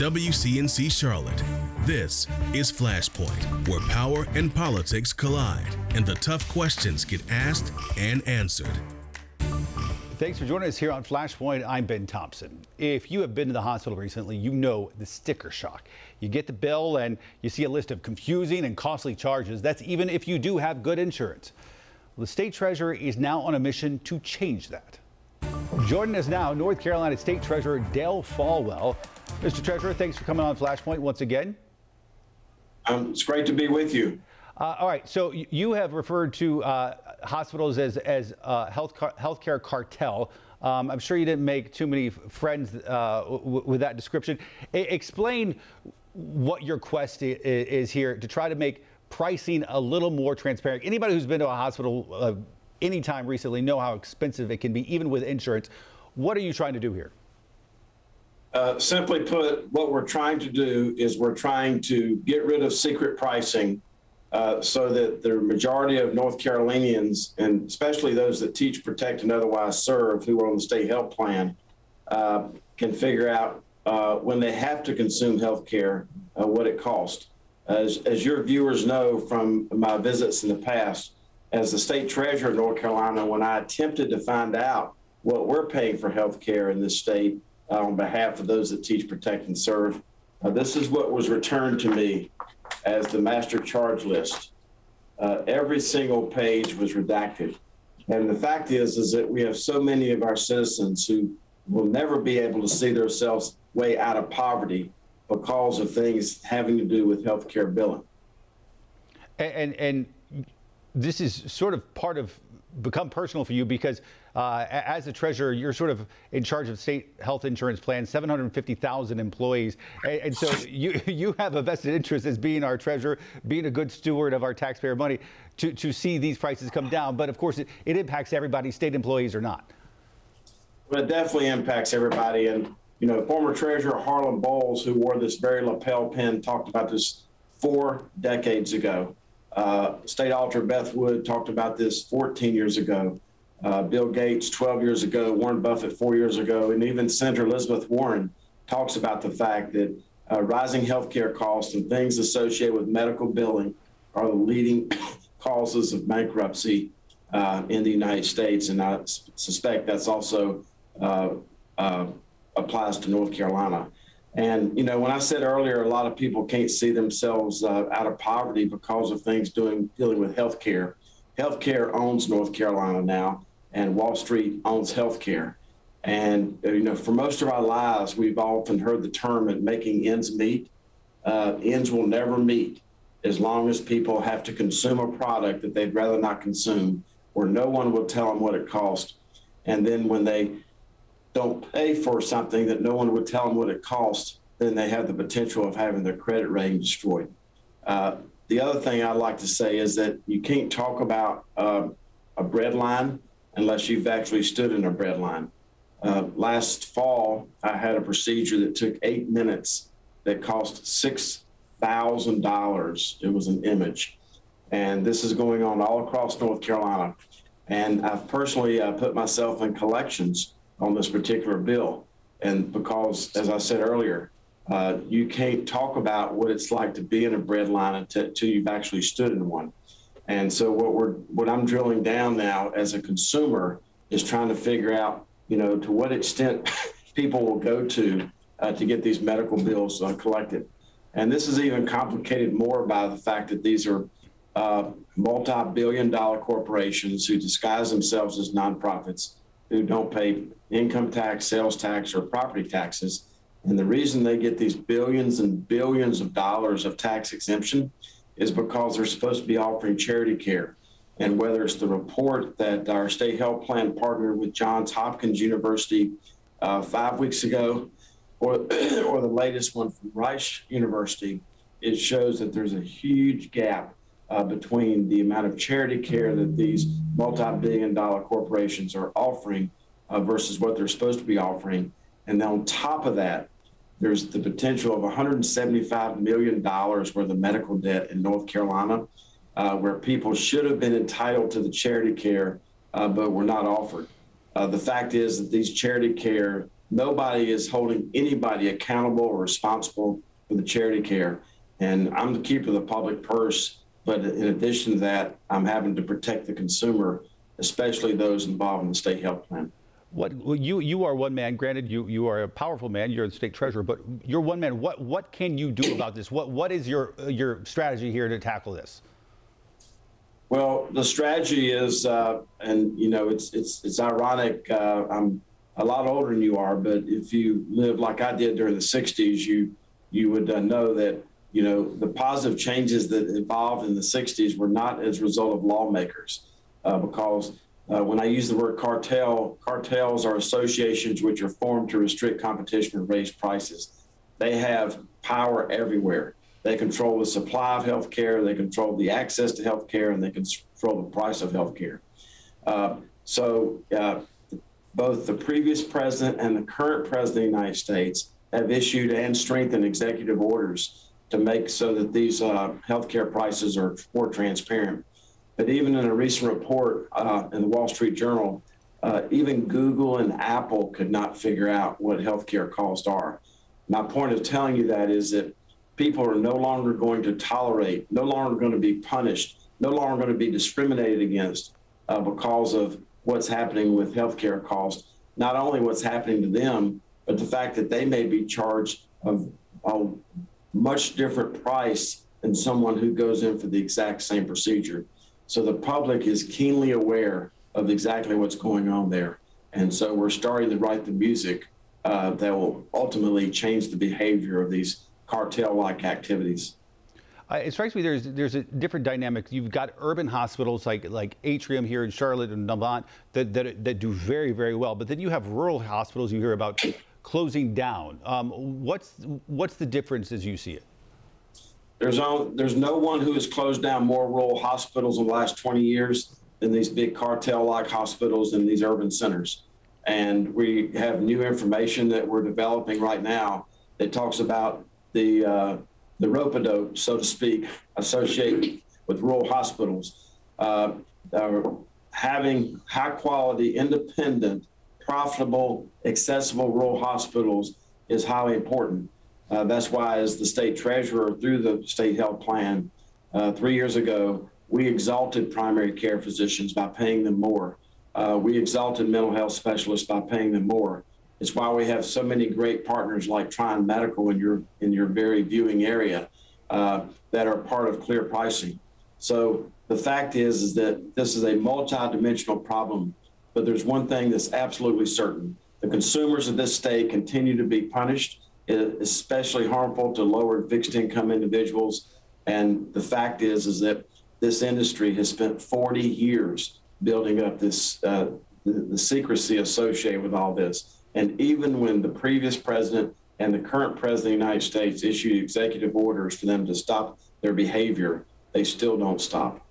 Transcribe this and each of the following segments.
WCNC Charlotte. This is Flashpoint, where power and politics collide and the tough questions get asked and answered. Thanks for joining us here on Flashpoint. I'm Ben Thompson. If you have been to the hospital recently, you know the sticker shock. You get the bill and you see a list of confusing and costly charges. That's even if you do have good insurance. Well, the state treasurer is now on a mission to change that. Joining us now, North Carolina State Treasurer Dale Folwell. Mr. Treasurer, thanks for coming on Flashpoint once again. Um, it's great to be with you. Uh, all right, so you have referred to uh, hospitals as as uh, health car- healthcare cartel. Um, I'm sure you didn't make too many friends uh, w- with that description. explain what your quest I- is here to try to make pricing a little more transparent. Anybody who's been to a hospital uh, anytime recently know how expensive it can be, even with insurance. What are you trying to do here? Uh, simply put, what we're trying to do is we're trying to get rid of secret pricing uh, so that the majority of North Carolinians, and especially those that teach, protect, and otherwise serve who are on the state health plan, uh, can figure out uh, when they have to consume health care uh, what it costs. As, as your viewers know from my visits in the past, as the state treasurer of North Carolina, when I attempted to find out what we're paying for health care in this state, uh, on behalf of those that teach, protect, and serve. Uh, this is what was returned to me as the master charge list. Uh, every single page was redacted. And the fact is, is that we have so many of our citizens who will never be able to see themselves way out of poverty because of things having to do with healthcare billing. And, and, and this is sort of part of become personal for you because uh, as a treasurer, you're sort of in charge of state health insurance plans, 750,000 employees, and, and, so you you have a vested interest as being our treasurer, being a good steward of our taxpayer money, to to see these prices come down. But of course, it, it impacts everybody, state employees or not. Well, it definitely impacts everybody, and you know, former treasurer Harlan Boyles, who wore this very lapel pin, talked about this four decades ago. Uh, State Auditor Beth Wood talked about this 14 years ago. Uh, Bill Gates 12 years ago, Warren Buffett four years ago, and even Senator Elizabeth Warren talks about the fact that uh, rising healthcare costs and things associated with medical billing are the leading causes of bankruptcy uh, in the United States. And I suspect that's also uh, uh, applies to North Carolina. And you know, when I said earlier, a lot of people can't see themselves uh, out of poverty because of things doing dealing with healthcare. Healthcare owns North Carolina now, and Wall Street owns healthcare. And uh, you know, for most of our lives, we've often heard the term "and making ends meet." Uh, ends will never meet as long as people have to consume a product that they'd rather not consume, or no one will tell them what it costs. And then when they don't pay for something that no one would tell them what it costs, then they have the potential of having their credit rating destroyed. Uh, the other thing I'd like to say is that you can't talk about uh, a bread line unless you've actually stood in a bread line. Uh, last fall, I had a procedure that took eight minutes that cost $6,000. It was an image. And this is going on all across North Carolina. And I've personally uh, put myself in collections on this particular bill. And because, as I said earlier, uh, you can't talk about what it's like to be in a bread line until, until you've actually stood in one. And so what we're what I'm drilling down now as a consumer is trying to figure out, you know, to what extent people will go to uh, to get these medical bills uh, collected. And this is even complicated more by the fact that these are uh, multi-billion dollar corporations who disguise themselves as nonprofits who don't pay income tax, sales tax, or property taxes. And the reason they get these billions and billions of dollars of tax exemption is because they're supposed to be offering charity care. And whether it's the report that our state health plan partnered with Johns Hopkins University uh, five weeks ago, or, or the latest one from Rice University, it shows that there's a huge gap uh, between the amount of charity care that these multi billion dollar corporations are offering uh, versus what they're supposed to be offering. And then on top of that, there's the potential of $175 million worth of medical debt in North Carolina, uh, where people should have been entitled to the charity care, uh, but were not offered. Uh, the fact is that these charity care nobody is holding anybody accountable or responsible for the charity care. And I'm the keeper of the public purse. But in addition to that, I'm having to protect the consumer, especially those involved in the state health plan. What you you are one man. Granted, you you are a powerful man. You're the state treasurer, but you're one man. What what can you do about this? What what is your your strategy here to tackle this? Well, the strategy is, uh, and you know, it's it's it's ironic. Uh, I'm a lot older than you are, but if you lived like I did during the '60s, you you would uh, know that you know the positive changes that evolved in the '60s were not as a result of lawmakers, uh, because uh, when I use the word cartel, cartels are associations which are formed to restrict competition and raise prices. They have power everywhere. They control the supply of health care, they control the access to health care, and they control the price of health care. Uh, so, uh, both the previous president and the current president of the United States have issued and strengthened executive orders to make so that these uh, healthcare prices are more transparent. But even in a recent report uh, in the Wall Street Journal, uh, even Google and Apple could not figure out what healthcare costs are. My point of telling you that is that people are no longer going to tolerate, no longer going to be punished, no longer going to be discriminated against uh, because of what's happening with healthcare costs. Not only what's happening to them, but the fact that they may be charged of a much different price than someone who goes in for the exact same procedure. So the public is keenly aware of exactly what's going on there. And so we're starting to write the music uh, that will ultimately change the behavior of these cartel-like activities. Uh, it strikes me there's there's a different dynamic. You've got urban hospitals like like Atrium here in Charlotte and Novant that, that that do very very well, but then you have rural hospitals you hear about closing down. Um, what's what's the difference as you see it? There's no, there's no one who has closed down more rural hospitals in the last 20 years than these big cartel-like hospitals in these urban centers. And we have new information that we're developing right now that talks about the uh, the rope-a-dope, so to speak, associated with rural hospitals. Uh, having high-quality, independent, profitable, accessible rural hospitals is highly important. Uh, that's why, as the state treasurer through the state health plan uh, three years ago, we exalted primary care physicians by paying them more. Uh, we exalted mental health specialists by paying them more. It's why we have so many great partners like Tryon Medical in your in your very viewing area uh, that are part of clear pricing. So the fact is is that this is a multi-dimensional problem, but there's one thing that's absolutely certain: the consumers of this state continue to be punished, especially harmful to lower fixed income individuals. And the fact is is that this industry has spent 40 years building up this uh, the, the secrecy associated with all this. And even when the previous president and the current president of the United States issued executive orders for them to stop their behavior, they still don't stop.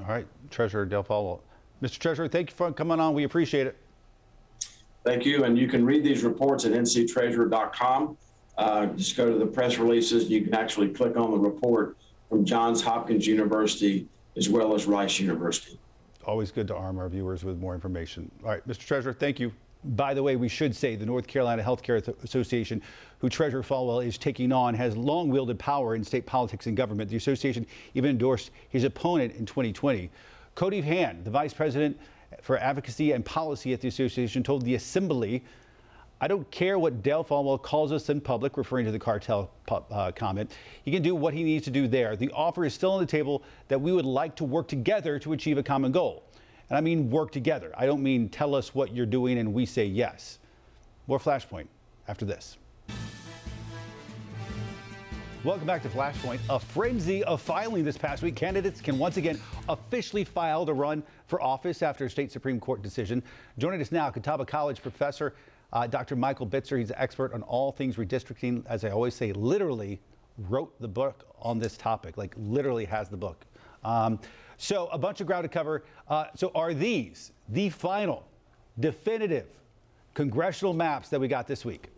All right, Treasurer Dale Folwell. Mr. Treasurer, thank you for coming on. We appreciate it. Thank you. And you can read these reports at nctreasurer.com. Uh, just go to the press releases. You can actually click on the report from Johns Hopkins University as well as Rice University. Always good to arm our viewers with more information. All right, Mr. Treasurer, thank you. By the way, we should say the North Carolina Healthcare Association, who Treasurer Folwell is taking on, has long wielded power in state politics and government. The association even endorsed his opponent in 2020. Cody Hand, the vice president for advocacy and policy at the association, told the assembly, I don't care what Dale Folwell calls us in public, referring to the cartel uh, comment. He can do what he needs to do there. The offer is still on the table that we would like to work together to achieve a common goal. And I mean work together. I don't mean tell us what you're doing and we say yes. More Flashpoint after this. Welcome back to Flashpoint. A frenzy of filing this past week. Candidates can once again officially file to run for office after a state Supreme Court decision. Joining us now, Catawba College professor uh, Dr. Michael Bitzer. He's an expert on all things redistricting. As I always say, literally wrote the book on this topic, like literally has the book. Um, so a bunch of ground to cover. Uh, so are these the final, definitive congressional maps that we got this week?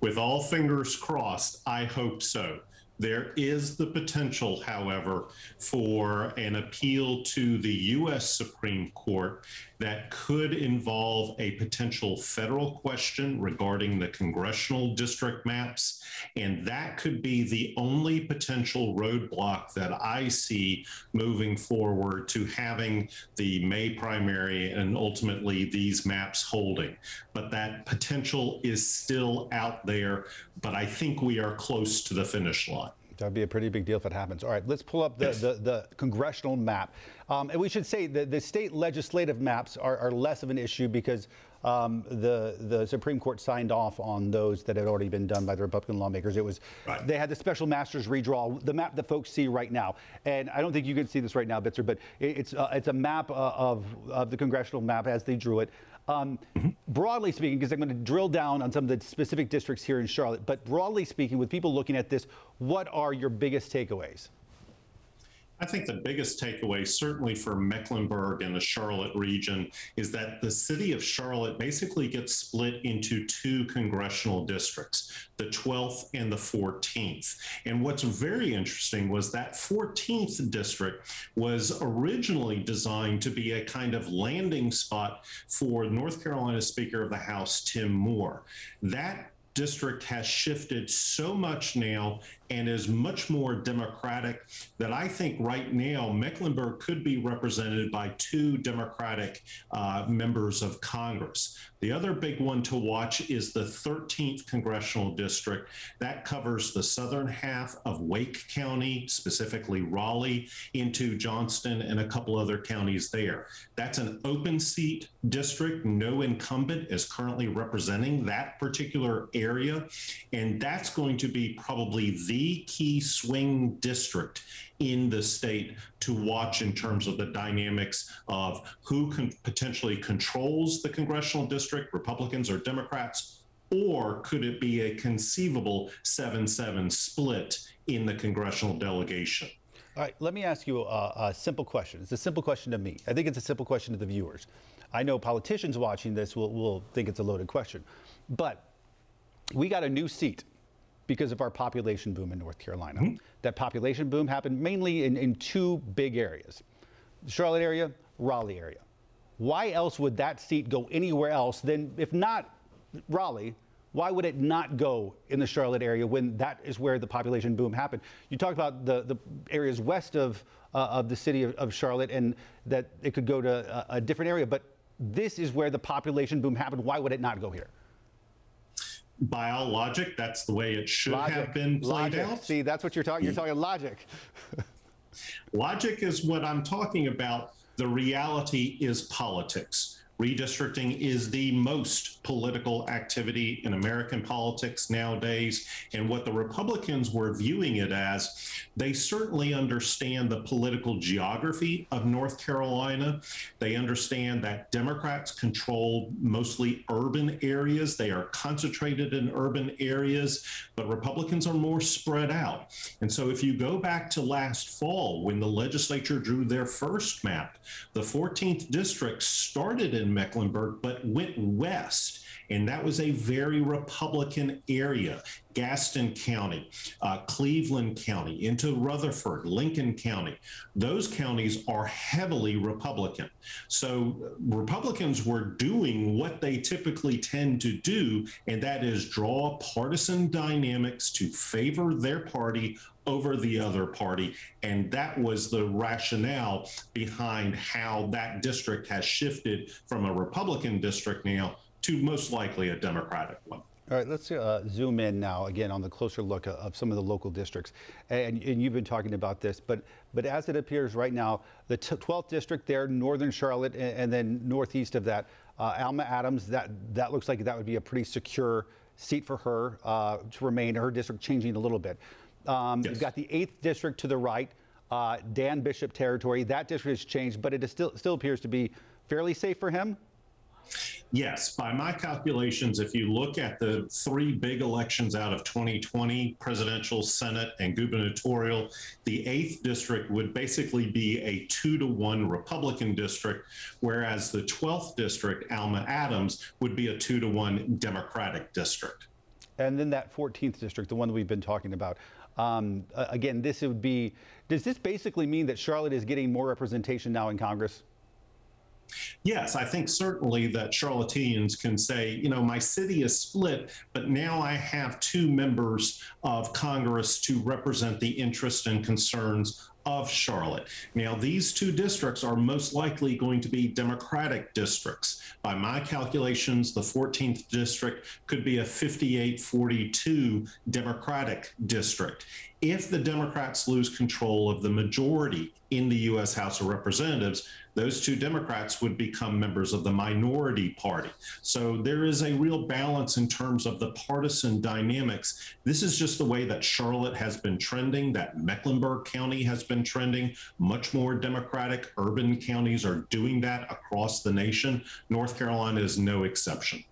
With all fingers crossed, I hope so. There is the potential, however, for an appeal to the U.S. Supreme Court that could involve a potential federal question regarding the congressional district maps. And that could be the only potential roadblock that I see moving forward to having the May primary and ultimately these maps holding. But that potential is still out there. But I think we are close to the finish line. That'd be a pretty big deal if it happens. All right, let's pull up the, yes. the, the, congressional map. Um, and we should say that the state legislative maps are, are less of an issue because um, the, the Supreme Court signed off on those that had already been done by the Republican lawmakers. It was right. they had the special masters redraw, the map that folks see right now. And I don't think you can see this right now, Bitzer, but it's uh, it's a map uh, of of the congressional map as they drew it. Um, mm-hmm. Broadly speaking, because I'm going to drill down on some of the specific districts here in Charlotte, but broadly speaking, with people looking at this, what are your biggest takeaways? I think the biggest takeaway, certainly for Mecklenburg and the Charlotte region, is that the city of Charlotte basically gets split into two congressional districts, the 12th and the 14th. And what's very interesting was that 14th district was originally designed to be a kind of landing spot for North Carolina Speaker of the House, Tim Moore. That district has shifted so much now and is much more democratic that I think right now Mecklenburg could be represented by two Democratic uh, members of Congress. The other big one to watch is the 13th congressional district. That covers the southern half of Wake County, specifically Raleigh, into Johnston and a couple other counties there. That's an open seat district. No incumbent is currently representing that particular area. And that's going to be probably the the key swing district in the state to watch in terms of the dynamics of who can potentially controls the congressional district, Republicans or Democrats, or could it be a conceivable 7 7 split in the congressional delegation? All right, let me ask you a, a, simple question. It's a simple question to me. I think it's a simple question to the viewers. I know politicians watching this will, will think it's a loaded question, but we got a new seat because of our population boom in North Carolina. Mm-hmm. That population boom happened mainly in, in two big areas the Charlotte area, Raleigh area. Why else would that seat go anywhere else than, if not Raleigh, why would it not go in the Charlotte area when that is where the population boom happened? You talked about the, the areas west of, uh, of the city of, of, Charlotte and that it could go to a, a different area, but this is where the population boom happened. Why would it not go here? By all logic, that's the way it should logic. have been played logic. out. See, that's what you're talking. You're talking logic. logic is what I'm talking about. The reality is politics. Redistricting is the most political activity in American politics nowadays. And what the Republicans were viewing it as, they certainly understand the political geography of North Carolina. They understand that Democrats control mostly urban areas, they are concentrated in urban areas, but Republicans are more spread out. And so if you go back to last fall when the legislature drew their first map, the 14th district started in in Mecklenburg, but went west. And that was a very Republican area. Gaston County, uh, Cleveland County, into Rutherford, Lincoln County. Those counties are heavily Republican. So Republicans were doing what they typically tend to do, and that is draw partisan dynamics to favor their party over the other party. And that was the rationale behind how that district has shifted from a Republican district now to most likely a Democratic one. All right, let's uh, zoom in now again on the closer look of some of the local districts. And, and you've been talking about this, but but as it appears right now, the 12th district there, northern Charlotte, and, and then northeast of that, uh, Alma Adams, that that looks like that would be a pretty secure seat for her uh, to remain. Her district changing a little bit. Um, yes. You've got the 8th district to the right, uh, Dan Bishop territory. That district has changed, but it still still appears to be fairly safe for him. Yes, by my calculations, if you look at the three big elections out of 2020 presidential, Senate, and gubernatorial, the 8th district would basically be a two to one Republican district, whereas the 12th district, Alma Adams, would be a two to one Democratic district. And then that 14th district, the one that we've been talking about. Um, again, this would be, does this basically mean that Charlotte is getting more representation now in Congress? Yes, I think certainly that Charlotteans can say, you know, my city is split, but now I have two members of Congress to represent the interests and concerns of Charlotte. Now, these two districts are most likely going to be Democratic districts. By my calculations, the 14th district could be a 58 42 Democratic district. If the Democrats lose control of the majority in the U.S. House of Representatives, those two Democrats would become members of the minority party. So there is a real balance in terms of the partisan dynamics. This is just the way that Charlotte has been trending, that Mecklenburg County has been trending. Much more Democratic urban counties are doing that across the nation. North Carolina is no exception.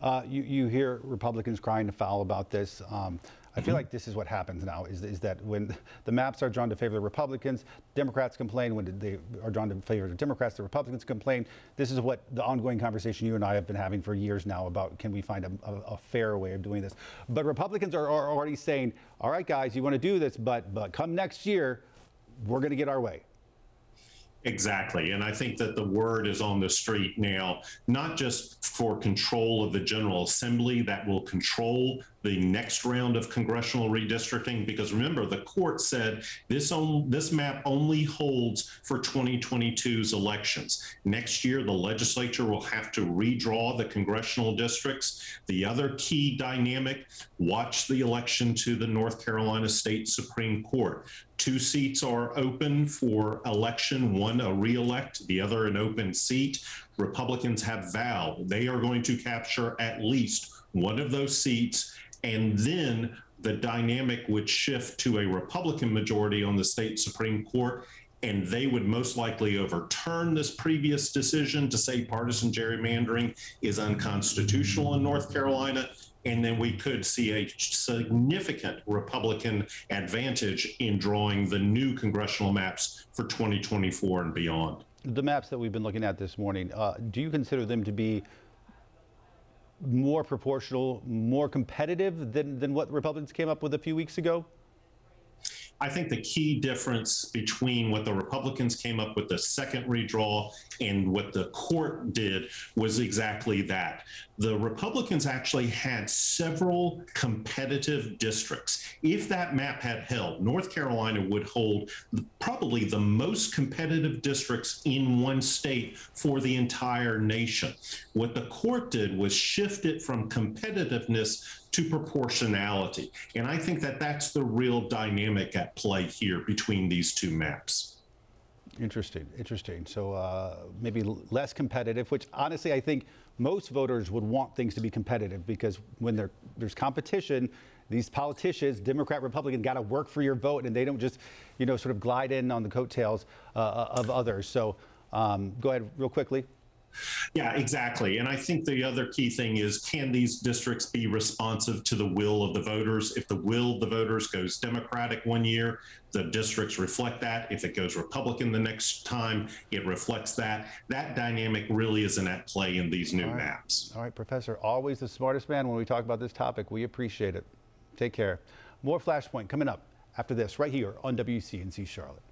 Uh, you, you hear Republicans crying to foul about this. Um, I feel mm-hmm. like this is what happens now is, is that when the maps are drawn to favor the Republicans, Democrats complain. When they are drawn to favor the Democrats, the Republicans complain. This is what the ongoing conversation you and I have been having for years now about can we find a, a, a fair way of doing this. But Republicans are, are already saying, all right, guys, you want to do this, but, but come next year, we're going to get our way. Exactly. And I think that the word is on the street now, not just for control of the General Assembly that will control the next round of congressional redistricting because remember the court said this on, this map only holds for 2022's elections. Next year the legislature will have to redraw the congressional districts. The other key dynamic watch the election to the North Carolina State Supreme Court. Two seats are open for election one a reelect the other an open seat. Republicans have vowed they are going to capture at least one of those seats and then the dynamic would shift to a Republican majority on the state Supreme Court, and they would most likely overturn this previous decision to say partisan gerrymandering is unconstitutional in North Carolina. And then we could see a significant Republican advantage in drawing the new congressional maps for 2024 and beyond. The maps that we've been looking at this morning, uh, do you consider them to be more proportional, more competitive than, than what Republicans came up with a few weeks ago? I think the key difference between what the Republicans came up with the second redraw and what the court did was exactly that. The Republicans actually had several competitive districts. If that map had held, North Carolina would hold probably the most competitive districts in one state for the entire nation. What the court did was shift it from competitiveness to proportionality. And I think that that's the real dynamic at play here between these two maps. Interesting, interesting. So uh, maybe less competitive, which honestly I think most voters would want things to be competitive because when there's competition, these politicians, Democrat, Republican, got to work for your vote, and they don't just, you know, sort of glide in on the coattails uh, of others. So um, go ahead, real quickly. Yeah, exactly. And I think the other key thing is can these districts be responsive to the will of the voters? If the will of the voters goes Democratic one year, the districts reflect that. If it goes Republican the next time, it reflects that. That dynamic really isn't at play in these new All right. maps. All right, Professor, always the smartest man when we talk about this topic. We appreciate it. Take care. More Flashpoint coming up after this, right here on WCNC Charlotte.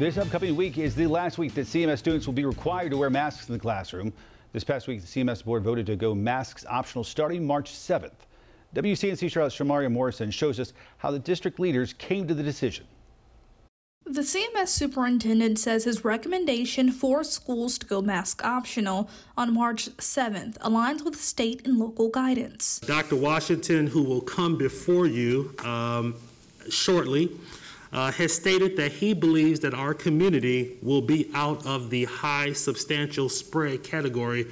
This upcoming week is the last week that CMS students will be required to wear masks in the classroom. This past week, the CMS board voted to go masks optional starting March 7th. WCNC Charlotte's Shamaria Morrison shows us how the district leaders came to the decision. The CMS superintendent says his recommendation for schools to go mask optional on March 7th aligns with state and local guidance. Dr. Washington, who will come before you um, shortly, uh, has stated that he believes that our community will be out of the high substantial spread category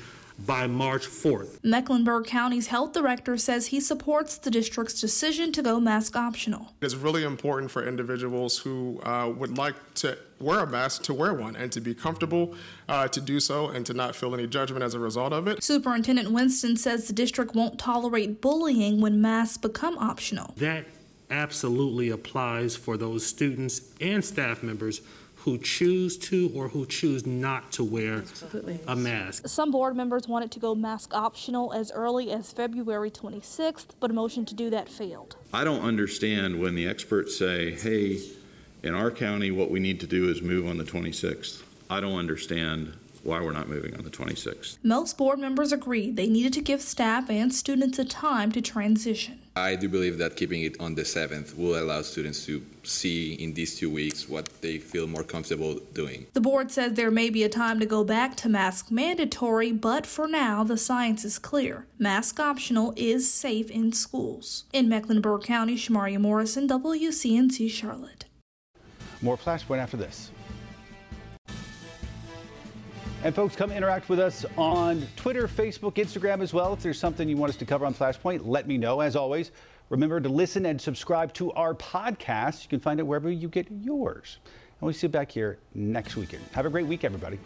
by March 4th. Mecklenburg County's health director says he supports the district's decision to go mask optional. It's really important for individuals who uh, would like to wear a mask to wear one and to be comfortable uh, to do so and to not feel any judgment as a result of it. Superintendent Winston says the district won't tolerate bullying when masks become optional. That absolutely applies for those students and staff members who choose to or who choose not to wear a mask. Some board members wanted to go mask optional as early as February 26th, but a motion to do that failed. I don't understand when the experts say, hey, in our county, what we need to do is move on the 26th. I don't understand why we're not moving on the 26th. Most board members agreed they needed to give staff and students a time to transition. I do believe that keeping it on the 7th will allow students to see in these two weeks what they feel more comfortable doing. The board says there may be a time to go back to mask mandatory, but for now, the science is clear. Mask optional is safe in schools. In Mecklenburg County, Shamaria Morrison, WCNC Charlotte. More Flashpoint after this. And folks, come interact with us on Twitter, Facebook, Instagram as well. If there's something you want us to cover on Flashpoint, let me know. As always, remember to listen and subscribe to our podcast. You can find it wherever you get yours. And we'll see you back here next weekend. Have a great week, everybody.